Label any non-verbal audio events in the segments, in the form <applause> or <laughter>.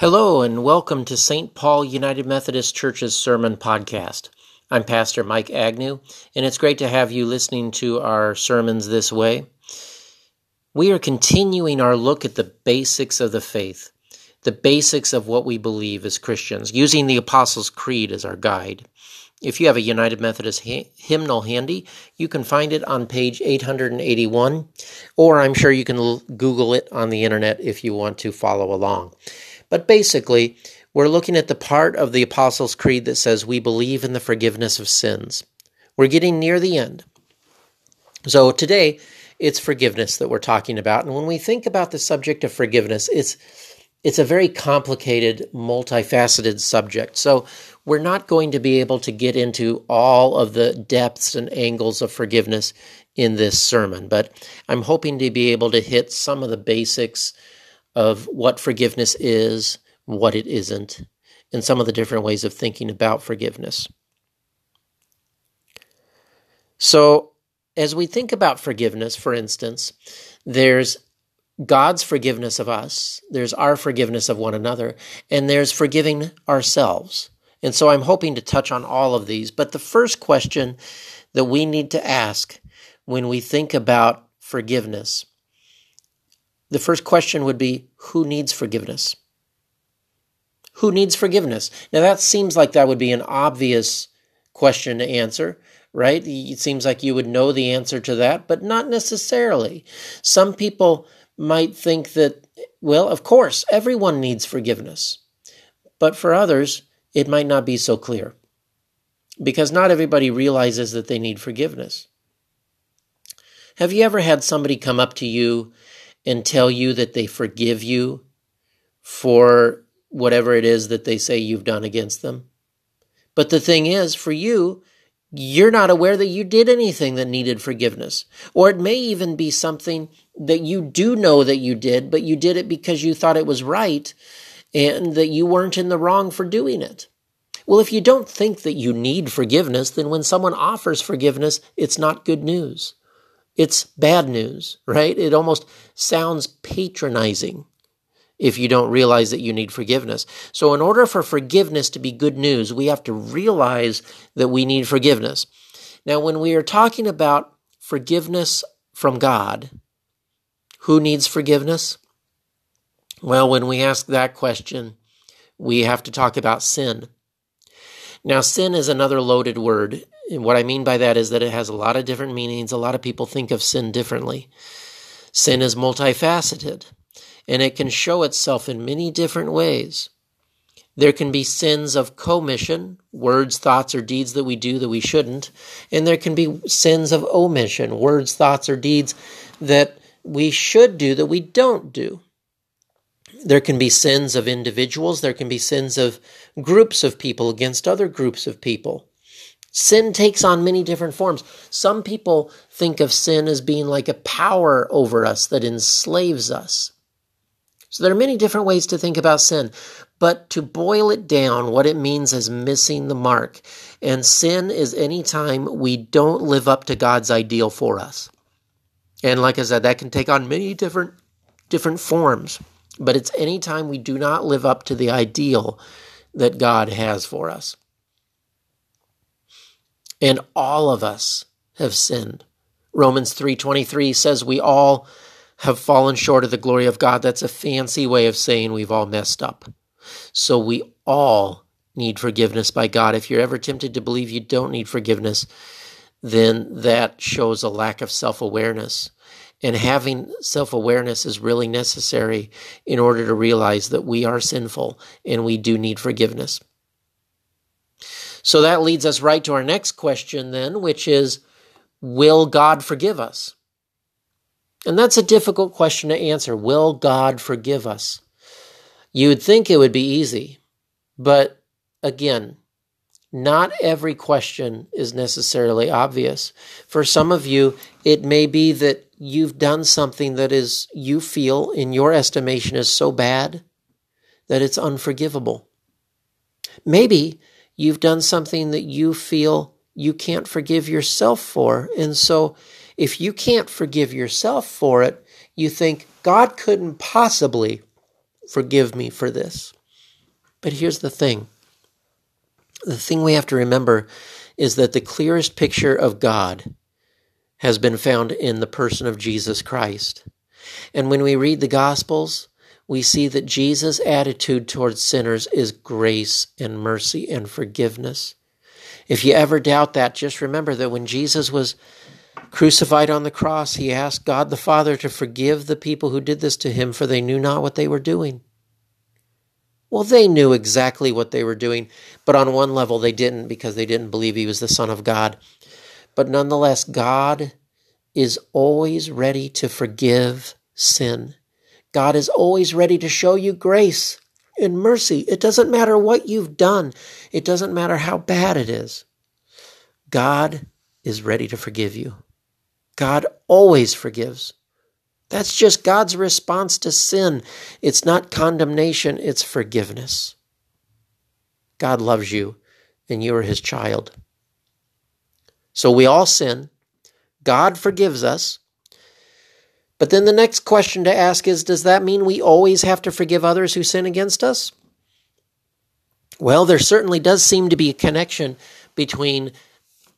Hello, and welcome to St. Paul United Methodist Church's Sermon Podcast. I'm Pastor Mike Agnew, and it's great to have you listening to our sermons this way. We are continuing our look at the basics of the faith, the basics of what we believe as Christians, using the Apostles' Creed as our guide. If you have a United Methodist hymnal handy, you can find it on page 881, or I'm sure you can Google it on the internet if you want to follow along. But basically, we're looking at the part of the Apostles' Creed that says we believe in the forgiveness of sins. We're getting near the end. So today, it's forgiveness that we're talking about. And when we think about the subject of forgiveness, it's it's a very complicated, multifaceted subject. So we're not going to be able to get into all of the depths and angles of forgiveness in this sermon, but I'm hoping to be able to hit some of the basics of what forgiveness is, what it isn't, and some of the different ways of thinking about forgiveness. So, as we think about forgiveness, for instance, there's God's forgiveness of us, there's our forgiveness of one another, and there's forgiving ourselves. And so I'm hoping to touch on all of these. But the first question that we need to ask when we think about forgiveness the first question would be who needs forgiveness? Who needs forgiveness? Now, that seems like that would be an obvious question to answer, right? It seems like you would know the answer to that, but not necessarily. Some people might think that, well, of course, everyone needs forgiveness. But for others, it might not be so clear because not everybody realizes that they need forgiveness. Have you ever had somebody come up to you and tell you that they forgive you for whatever it is that they say you've done against them. But the thing is, for you, you're not aware that you did anything that needed forgiveness. Or it may even be something that you do know that you did, but you did it because you thought it was right and that you weren't in the wrong for doing it. Well, if you don't think that you need forgiveness, then when someone offers forgiveness, it's not good news. It's bad news, right? It almost sounds patronizing if you don't realize that you need forgiveness. So, in order for forgiveness to be good news, we have to realize that we need forgiveness. Now, when we are talking about forgiveness from God, who needs forgiveness? Well, when we ask that question, we have to talk about sin. Now, sin is another loaded word. What I mean by that is that it has a lot of different meanings. A lot of people think of sin differently. Sin is multifaceted, and it can show itself in many different ways. There can be sins of commission, words, thoughts, or deeds that we do that we shouldn't. And there can be sins of omission, words, thoughts, or deeds that we should do that we don't do. There can be sins of individuals, there can be sins of groups of people against other groups of people. Sin takes on many different forms. Some people think of sin as being like a power over us that enslaves us. So there are many different ways to think about sin, but to boil it down, what it means is missing the mark. And sin is any time we don't live up to God's ideal for us. And like I said, that can take on many different different forms, but it's any time we do not live up to the ideal that God has for us. And all of us have sinned. Romans 3:23 says we all have fallen short of the glory of God. That's a fancy way of saying we've all messed up. So we all need forgiveness by God. If you're ever tempted to believe you don't need forgiveness, then that shows a lack of self-awareness. And having self awareness is really necessary in order to realize that we are sinful and we do need forgiveness. So that leads us right to our next question, then, which is Will God forgive us? And that's a difficult question to answer. Will God forgive us? You would think it would be easy, but again, not every question is necessarily obvious. For some of you, it may be that you've done something that is, you feel, in your estimation, is so bad that it's unforgivable. Maybe you've done something that you feel you can't forgive yourself for. And so, if you can't forgive yourself for it, you think, God couldn't possibly forgive me for this. But here's the thing the thing we have to remember is that the clearest picture of God has been found in the person of Jesus Christ. And when we read the Gospels, we see that Jesus' attitude towards sinners is grace and mercy and forgiveness. If you ever doubt that, just remember that when Jesus was crucified on the cross, he asked God the Father to forgive the people who did this to him, for they knew not what they were doing. Well, they knew exactly what they were doing, but on one level they didn't because they didn't believe he was the Son of God. But nonetheless, God is always ready to forgive sin. God is always ready to show you grace and mercy. It doesn't matter what you've done, it doesn't matter how bad it is. God is ready to forgive you. God always forgives. That's just God's response to sin. It's not condemnation, it's forgiveness. God loves you, and you are his child. So we all sin. God forgives us. But then the next question to ask is Does that mean we always have to forgive others who sin against us? Well, there certainly does seem to be a connection between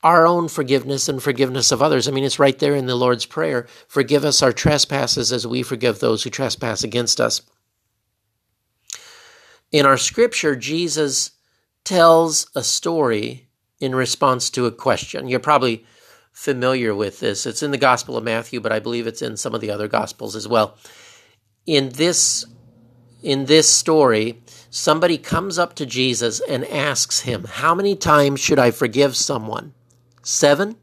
our own forgiveness and forgiveness of others. I mean, it's right there in the Lord's Prayer forgive us our trespasses as we forgive those who trespass against us. In our scripture, Jesus tells a story in response to a question. You're probably familiar with this. It's in the Gospel of Matthew, but I believe it's in some of the other Gospels as well. In this in this story, somebody comes up to Jesus and asks him, How many times should I forgive someone? Seven?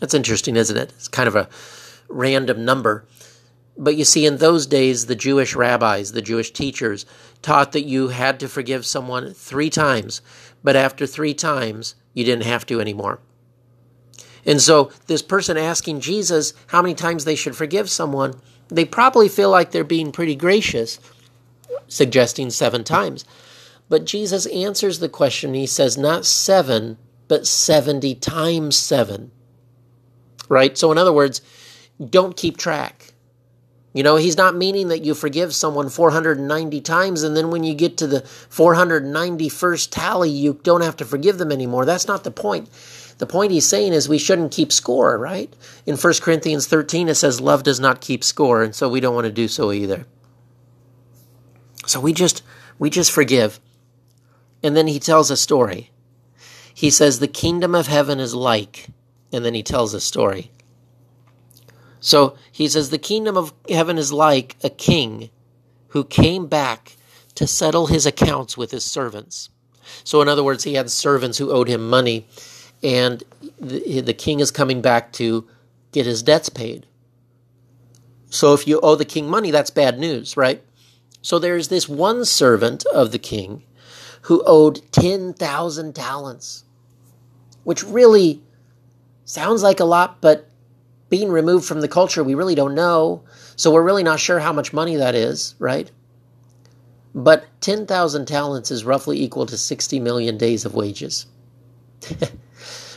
That's interesting, isn't it? It's kind of a random number. But you see, in those days, the Jewish rabbis, the Jewish teachers, taught that you had to forgive someone three times, but after three times, you didn't have to anymore. And so, this person asking Jesus how many times they should forgive someone, they probably feel like they're being pretty gracious, suggesting seven times. But Jesus answers the question. He says, not seven, but 70 times 7. Right? So, in other words, don't keep track. You know, he's not meaning that you forgive someone 490 times and then when you get to the 491st tally, you don't have to forgive them anymore. That's not the point. The point he's saying is we shouldn't keep score, right? In 1 Corinthians 13, it says love does not keep score, and so we don't want to do so either. So we just we just forgive. And then he tells a story he says, The kingdom of heaven is like, and then he tells a story. So he says, The kingdom of heaven is like a king who came back to settle his accounts with his servants. So, in other words, he had servants who owed him money, and the, the king is coming back to get his debts paid. So, if you owe the king money, that's bad news, right? So, there's this one servant of the king who owed 10,000 talents which really sounds like a lot, but being removed from the culture, we really don't know. So we're really not sure how much money that is, right? But 10,000 talents is roughly equal to 60 million days of wages. <laughs>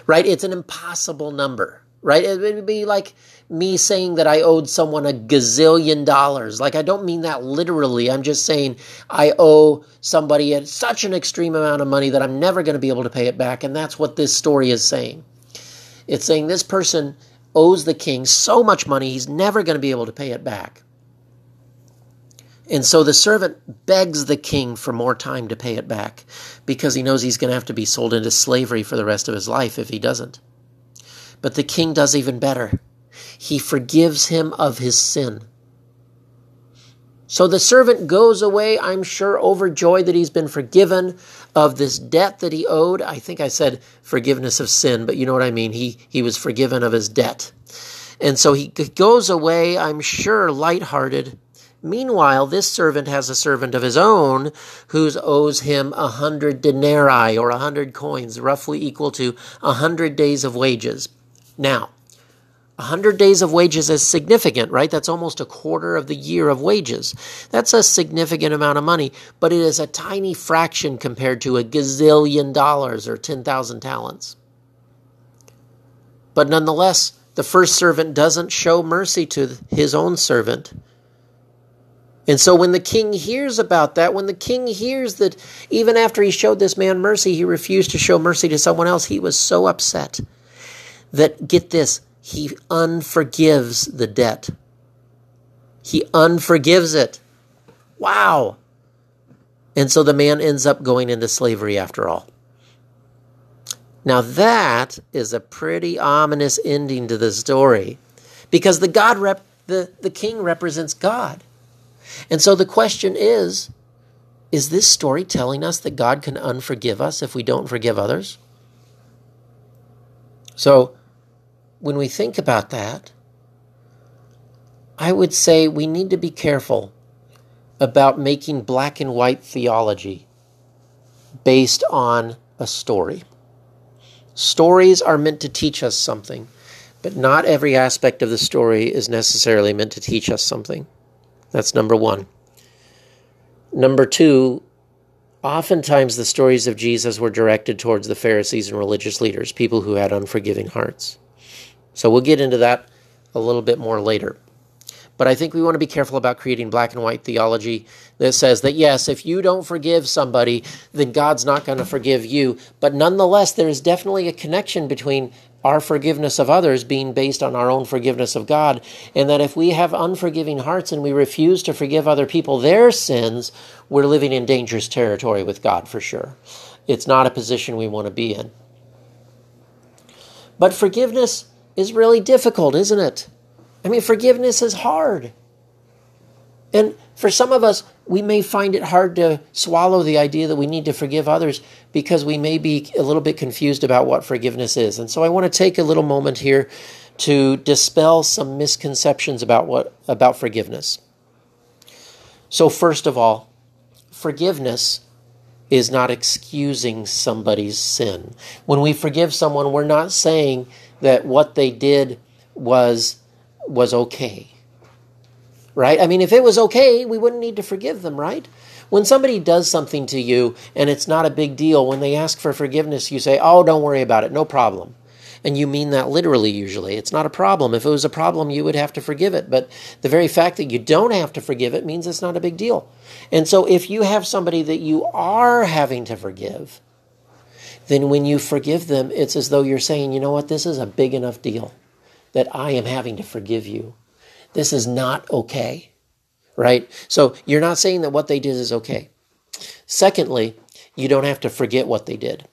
right? It's an impossible number, right? It would be like me saying that I owed someone a gazillion dollars. Like, I don't mean that literally. I'm just saying I owe somebody such an extreme amount of money that I'm never going to be able to pay it back. And that's what this story is saying. It's saying this person owes the king so much money, he's never going to be able to pay it back. And so the servant begs the king for more time to pay it back because he knows he's going to have to be sold into slavery for the rest of his life if he doesn't. But the king does even better he forgives him of his sin. So the servant goes away, I'm sure, overjoyed that he's been forgiven of this debt that he owed. I think I said forgiveness of sin, but you know what I mean. He, he was forgiven of his debt. And so he goes away, I'm sure, lighthearted. Meanwhile, this servant has a servant of his own who owes him a hundred denarii or a hundred coins, roughly equal to a hundred days of wages. Now, a 100 days of wages is significant, right? That's almost a quarter of the year of wages. That's a significant amount of money, but it is a tiny fraction compared to a gazillion dollars or 10,000 talents. But nonetheless, the first servant doesn't show mercy to his own servant. And so when the king hears about that, when the king hears that even after he showed this man mercy, he refused to show mercy to someone else, he was so upset that, get this, he unforgives the debt. He unforgives it. Wow. And so the man ends up going into slavery after all. Now, that is a pretty ominous ending to the story because the God rep, the, the king represents God. And so the question is is this story telling us that God can unforgive us if we don't forgive others? So when we think about that, I would say we need to be careful about making black and white theology based on a story. Stories are meant to teach us something, but not every aspect of the story is necessarily meant to teach us something. That's number one. Number two, oftentimes the stories of Jesus were directed towards the Pharisees and religious leaders, people who had unforgiving hearts. So we'll get into that a little bit more later. But I think we want to be careful about creating black and white theology that says that, yes, if you don't forgive somebody, then God's not going to forgive you. But nonetheless, there is definitely a connection between our forgiveness of others being based on our own forgiveness of God, and that if we have unforgiving hearts and we refuse to forgive other people their sins, we're living in dangerous territory with God for sure. It's not a position we want to be in. But forgiveness is really difficult, isn't it? I mean, forgiveness is hard. And for some of us, we may find it hard to swallow the idea that we need to forgive others because we may be a little bit confused about what forgiveness is. And so I want to take a little moment here to dispel some misconceptions about what about forgiveness. So first of all, forgiveness is not excusing somebody's sin. When we forgive someone, we're not saying that what they did was was okay right? I mean, if it was okay, we wouldn't need to forgive them, right? When somebody does something to you and it's not a big deal, when they ask for forgiveness, you say, oh, don't worry about it, no problem. And you mean that literally, usually. It's not a problem. If it was a problem, you would have to forgive it. But the very fact that you don't have to forgive it means it's not a big deal. And so if you have somebody that you are having to forgive, then when you forgive them, it's as though you're saying, you know what, this is a big enough deal that I am having to forgive you. This is not okay, right? So you're not saying that what they did is okay. Secondly, you don't have to forget what they did.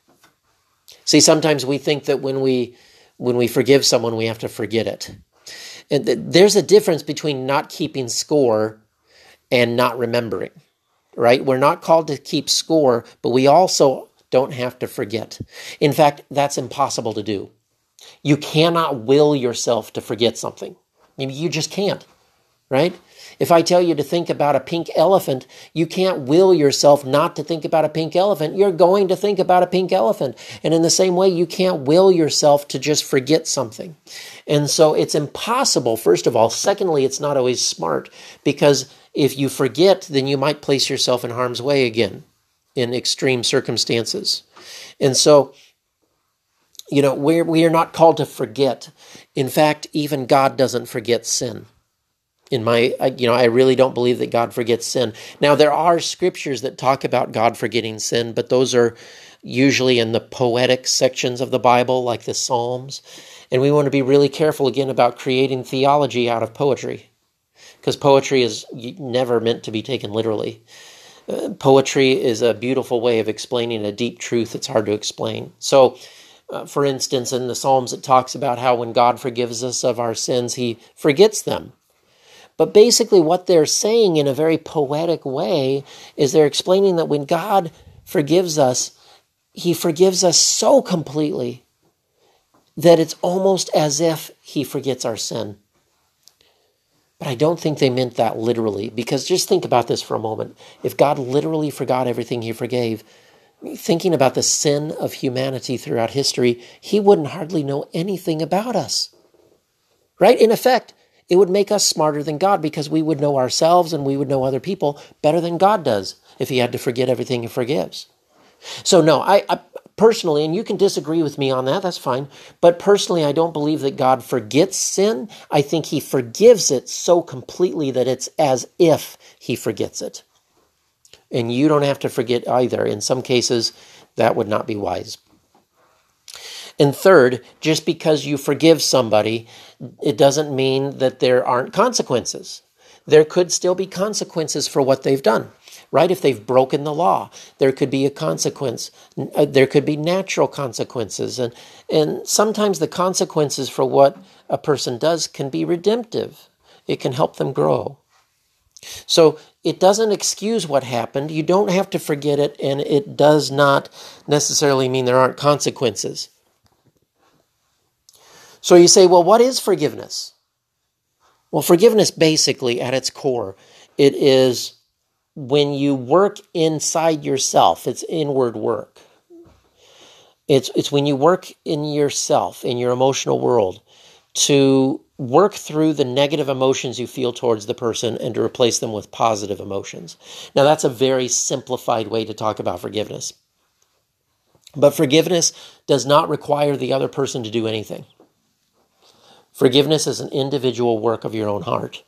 See, sometimes we think that when we when we forgive someone, we have to forget it. And th- there's a difference between not keeping score and not remembering, right? We're not called to keep score, but we also don't have to forget. In fact, that's impossible to do. You cannot will yourself to forget something. Maybe you just can't, right? If I tell you to think about a pink elephant, you can't will yourself not to think about a pink elephant. You're going to think about a pink elephant. And in the same way, you can't will yourself to just forget something. And so it's impossible, first of all. Secondly, it's not always smart because if you forget, then you might place yourself in harm's way again in extreme circumstances. And so, you know, we're, we are not called to forget. In fact, even God doesn't forget sin. In my, you know, I really don't believe that God forgets sin. Now, there are scriptures that talk about God forgetting sin, but those are usually in the poetic sections of the Bible, like the Psalms. And we want to be really careful again about creating theology out of poetry, because poetry is never meant to be taken literally. Uh, poetry is a beautiful way of explaining a deep truth that's hard to explain. So, uh, for instance, in the Psalms, it talks about how when God forgives us of our sins, he forgets them. But basically, what they're saying in a very poetic way is they're explaining that when God forgives us, he forgives us so completely that it's almost as if he forgets our sin. But I don't think they meant that literally, because just think about this for a moment. If God literally forgot everything he forgave, thinking about the sin of humanity throughout history, he wouldn't hardly know anything about us. Right? In effect, it would make us smarter than God because we would know ourselves and we would know other people better than God does if he had to forget everything he forgives. So, no, I, I personally, and you can disagree with me on that, that's fine. But personally, I don't believe that God forgets sin. I think He forgives it so completely that it's as if He forgets it. And you don't have to forget either. In some cases, that would not be wise. And third, just because you forgive somebody, it doesn't mean that there aren't consequences. There could still be consequences for what they've done right? If they've broken the law, there could be a consequence. Uh, there could be natural consequences. And, and sometimes the consequences for what a person does can be redemptive, it can help them grow. So it doesn't excuse what happened. You don't have to forget it, and it does not necessarily mean there aren't consequences. So you say, well, what is forgiveness? Well, forgiveness basically at its core, it is when you work inside yourself, it's inward work. It's, it's when you work in yourself, in your emotional world, to work through the negative emotions you feel towards the person and to replace them with positive emotions. Now, that's a very simplified way to talk about forgiveness. But forgiveness does not require the other person to do anything. Forgiveness is an individual work of your own heart.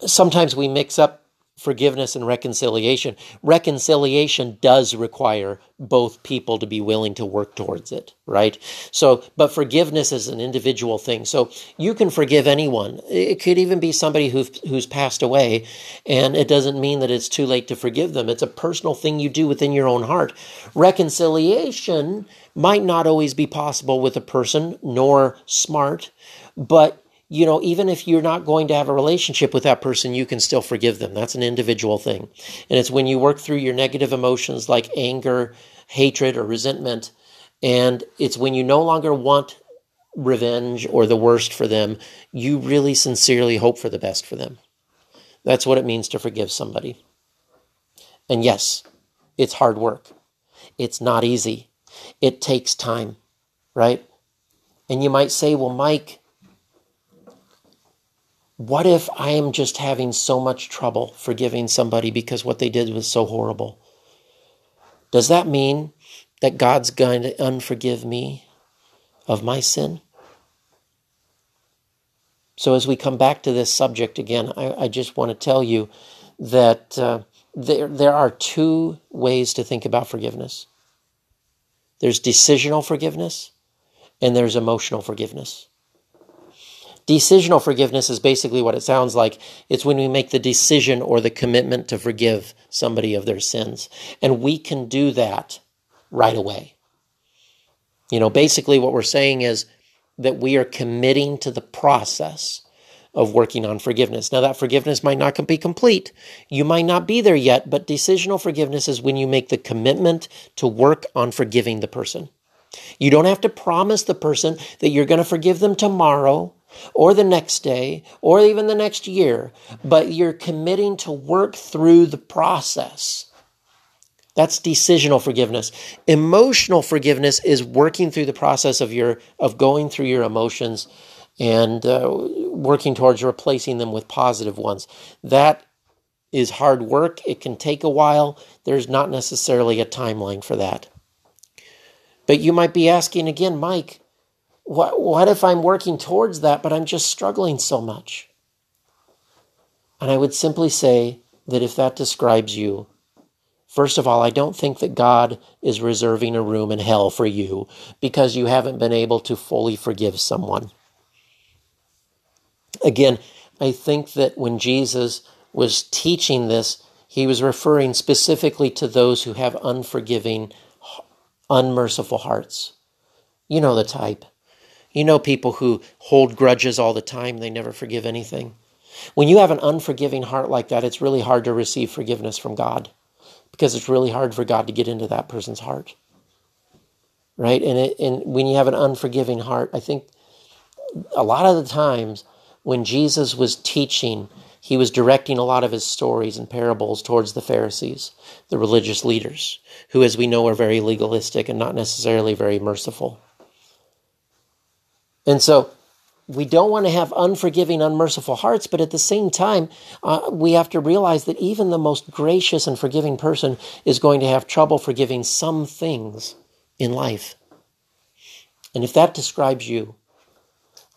Sometimes we mix up forgiveness and reconciliation. Reconciliation does require both people to be willing to work towards it, right? So, but forgiveness is an individual thing. So you can forgive anyone. It could even be somebody who, who's passed away, and it doesn't mean that it's too late to forgive them. It's a personal thing you do within your own heart. Reconciliation might not always be possible with a person, nor smart, but you know, even if you're not going to have a relationship with that person, you can still forgive them. That's an individual thing. And it's when you work through your negative emotions like anger, hatred, or resentment, and it's when you no longer want revenge or the worst for them, you really sincerely hope for the best for them. That's what it means to forgive somebody. And yes, it's hard work. It's not easy. It takes time, right? And you might say, well, Mike, what if I am just having so much trouble forgiving somebody because what they did was so horrible? Does that mean that God's going to unforgive me of my sin? So, as we come back to this subject again, I, I just want to tell you that uh, there, there are two ways to think about forgiveness there's decisional forgiveness, and there's emotional forgiveness. Decisional forgiveness is basically what it sounds like. It's when we make the decision or the commitment to forgive somebody of their sins. And we can do that right away. You know, basically what we're saying is that we are committing to the process of working on forgiveness. Now, that forgiveness might not be complete. You might not be there yet, but decisional forgiveness is when you make the commitment to work on forgiving the person. You don't have to promise the person that you're going to forgive them tomorrow or the next day or even the next year, but you're committing to work through the process. That's decisional forgiveness. Emotional forgiveness is working through the process of your of going through your emotions and uh, working towards replacing them with positive ones. That is hard work. It can take a while. There's not necessarily a timeline for that. But you might be asking again, Mike, what, what if I'm working towards that, but I'm just struggling so much? And I would simply say that if that describes you, first of all, I don't think that God is reserving a room in hell for you because you haven't been able to fully forgive someone. Again, I think that when Jesus was teaching this, he was referring specifically to those who have unforgiving, unmerciful hearts. You know the type. You know people who hold grudges all the time, they never forgive anything. When you have an unforgiving heart like that, it's really hard to receive forgiveness from God because it's really hard for God to get into that person's heart. Right? And, it, and when you have an unforgiving heart, I think a lot of the times when Jesus was teaching, he was directing a lot of his stories and parables towards the Pharisees, the religious leaders, who, as we know, are very legalistic and not necessarily very merciful. And so we don't want to have unforgiving, unmerciful hearts, but at the same time, uh, we have to realize that even the most gracious and forgiving person is going to have trouble forgiving some things in life. And if that describes you,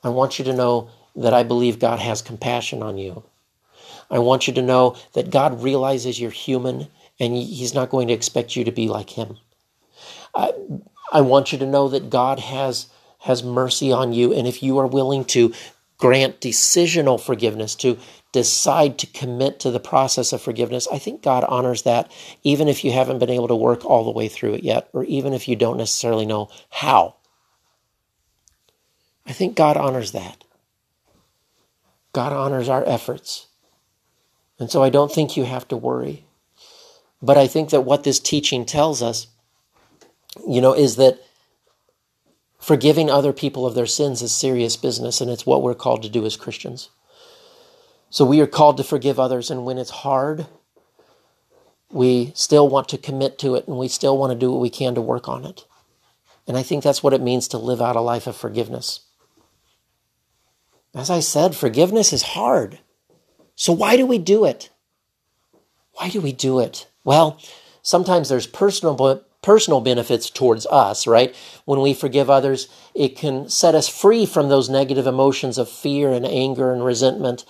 I want you to know that I believe God has compassion on you. I want you to know that God realizes you're human and He's not going to expect you to be like Him. I, I want you to know that God has, has mercy on you. And if you are willing to grant decisional forgiveness, to decide to commit to the process of forgiveness, I think God honors that, even if you haven't been able to work all the way through it yet, or even if you don't necessarily know how. I think God honors that. God honors our efforts. And so I don't think you have to worry. But I think that what this teaching tells us, you know, is that forgiving other people of their sins is serious business, and it's what we're called to do as Christians. So we are called to forgive others, and when it's hard, we still want to commit to it and we still want to do what we can to work on it. And I think that's what it means to live out a life of forgiveness. As I said, forgiveness is hard. So why do we do it? Why do we do it? Well, sometimes there's personal personal benefits towards us, right? When we forgive others, it can set us free from those negative emotions of fear and anger and resentment.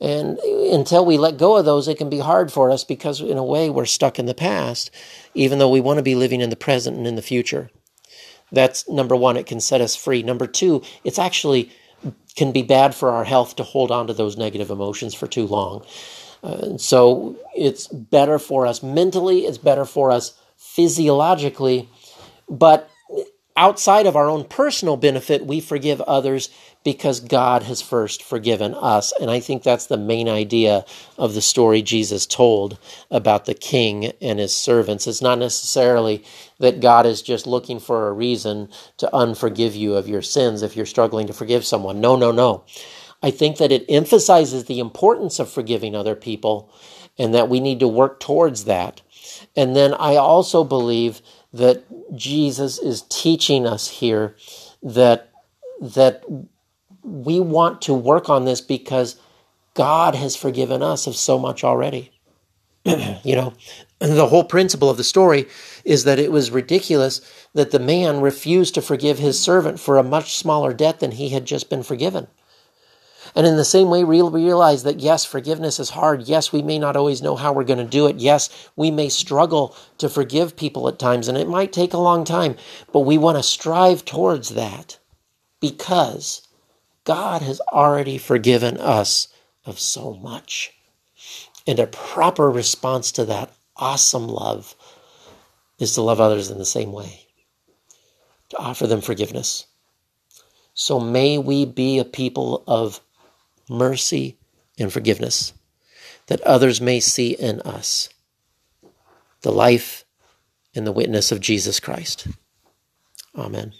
And until we let go of those, it can be hard for us because, in a way, we're stuck in the past, even though we want to be living in the present and in the future. That's number one, it can set us free. Number two, it's actually can be bad for our health to hold on to those negative emotions for too long. Uh, so it's better for us mentally, it's better for us physiologically, but outside of our own personal benefit, we forgive others because God has first forgiven us. And I think that's the main idea of the story Jesus told about the king and his servants. It's not necessarily that God is just looking for a reason to unforgive you of your sins if you're struggling to forgive someone. No, no, no. I think that it emphasizes the importance of forgiving other people and that we need to work towards that. And then I also believe that Jesus is teaching us here that that we want to work on this because God has forgiven us of so much already. <clears throat> you know, the whole principle of the story is that it was ridiculous that the man refused to forgive his servant for a much smaller debt than he had just been forgiven. And in the same way, we realize that yes, forgiveness is hard. Yes, we may not always know how we're going to do it. Yes, we may struggle to forgive people at times, and it might take a long time, but we want to strive towards that because God has already forgiven us of so much. And a proper response to that awesome love is to love others in the same way, to offer them forgiveness. So may we be a people of mercy and forgiveness that others may see in us the life and the witness of Jesus Christ. Amen.